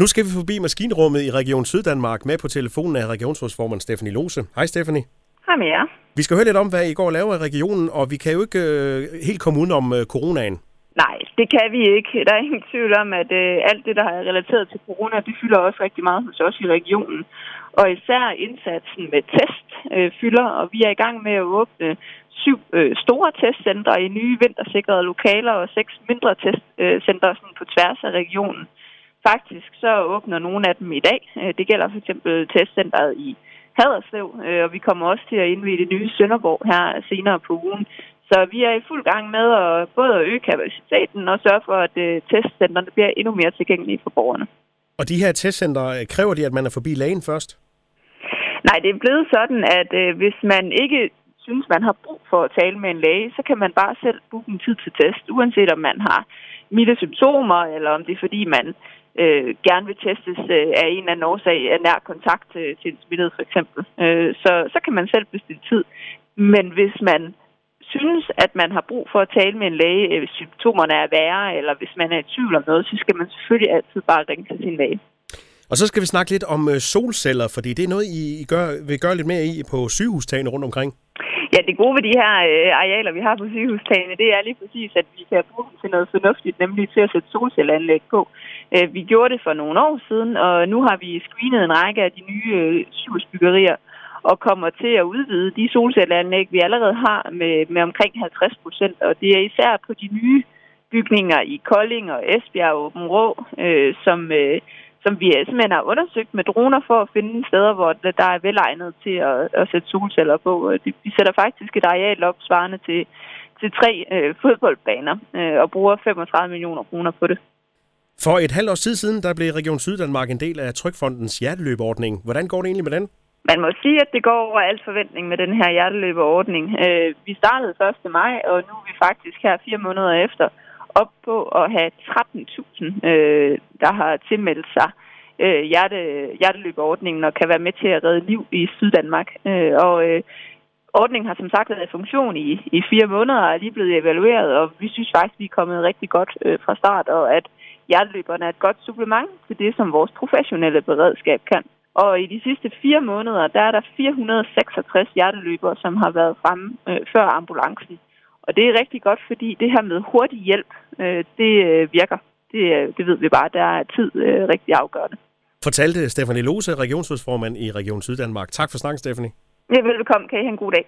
Nu skal vi forbi maskinrummet i Region Syddanmark med på telefonen af regionsrådsformand Stephanie Lose. Hej Stephanie. Hej med jer. Vi skal høre lidt om, hvad I går og laver i regionen, og vi kan jo ikke øh, helt komme uden om øh, coronaen. Nej, det kan vi ikke. Der er ingen tvivl om, at øh, alt det, der er relateret til corona, det fylder også rigtig meget hos os i regionen. Og især indsatsen med test øh, fylder, og vi er i gang med at åbne syv øh, store testcentre i nye vintersikrede lokaler og seks mindre testcentre sådan på tværs af regionen. Faktisk så åbner nogle af dem i dag. Øh, det gælder for eksempel testcentret i Haderslev, øh, og vi kommer også til at indvide det nye Sønderborg her senere på ugen. Så vi er i fuld gang med at både at øge kapaciteten og sørge for, at øh, testcentrene bliver endnu mere tilgængelige for borgerne. Og de her testcentre, kræver de, at man er forbi lægen først? Nej, det er blevet sådan, at øh, hvis man ikke synes, man har brug for at tale med en læge, så kan man bare selv booke en tid til test, uanset om man har milde symptomer, eller om det er fordi, man øh, gerne vil testes øh, af en eller anden årsag af nær kontakt til, til en smittet for eksempel. Øh, så, så kan man selv bestille tid. Men hvis man synes, at man har brug for at tale med en læge, øh, hvis symptomerne er værre, eller hvis man er i tvivl om noget, så skal man selvfølgelig altid bare ringe til sin læge. Og så skal vi snakke lidt om øh, solceller, fordi det er noget, I gør, vil gøre lidt mere i på sygehustagene rundt omkring. Ja, det gode ved de her øh, arealer, vi har på sygehustagene, det er lige præcis, at vi kan bruge dem til noget fornuftigt, nemlig til at sætte solcelleanlæg på. Øh, vi gjorde det for nogle år siden, og nu har vi screenet en række af de nye øh, sygehusbyggerier, og kommer til at udvide de solcelleanlæg, vi allerede har med, med omkring 50 procent. Og det er især på de nye bygninger i Kolding og Esbjerg og Åben Rå, øh, som, øh, som vi simpelthen har undersøgt med droner for at finde steder, hvor der er velegnet til at, at sætte solceller på. Vi sætter faktisk et areal op svarende til, til tre øh, fodboldbaner øh, og bruger 35 millioner kroner på det. For et halvt års tid siden, der blev Region Syddanmark en del af Trykfondens hjerteløbeordning. Hvordan går det egentlig med den? Man må sige, at det går over al forventning med den her hjerteløbeordning. Øh, vi startede 1. maj, og nu er vi faktisk her fire måneder efter op på at have 13.000, øh, der har tilmeldt sig øh, hjerte, hjerteløbeordningen og kan være med til at redde liv i Syddanmark. Øh, og øh, ordningen har som sagt været i funktion i, i fire måneder og er lige blevet evalueret, og vi synes faktisk, vi er kommet rigtig godt øh, fra start, og at hjerteløberne er et godt supplement til det, som vores professionelle beredskab kan. Og i de sidste fire måneder, der er der 466 hjerteløbere, som har været fremme øh, før ambulancen. Og det er rigtig godt, fordi det her med hurtig hjælp, øh, det øh, virker. Det, øh, det ved vi bare, der er tid øh, rigtig afgørende. Fortalte Stefanie Lose, regionsrådsformand i Region Syddanmark. Tak for snakken, Stefanie. Ja, velkommen. Kan I have en god dag.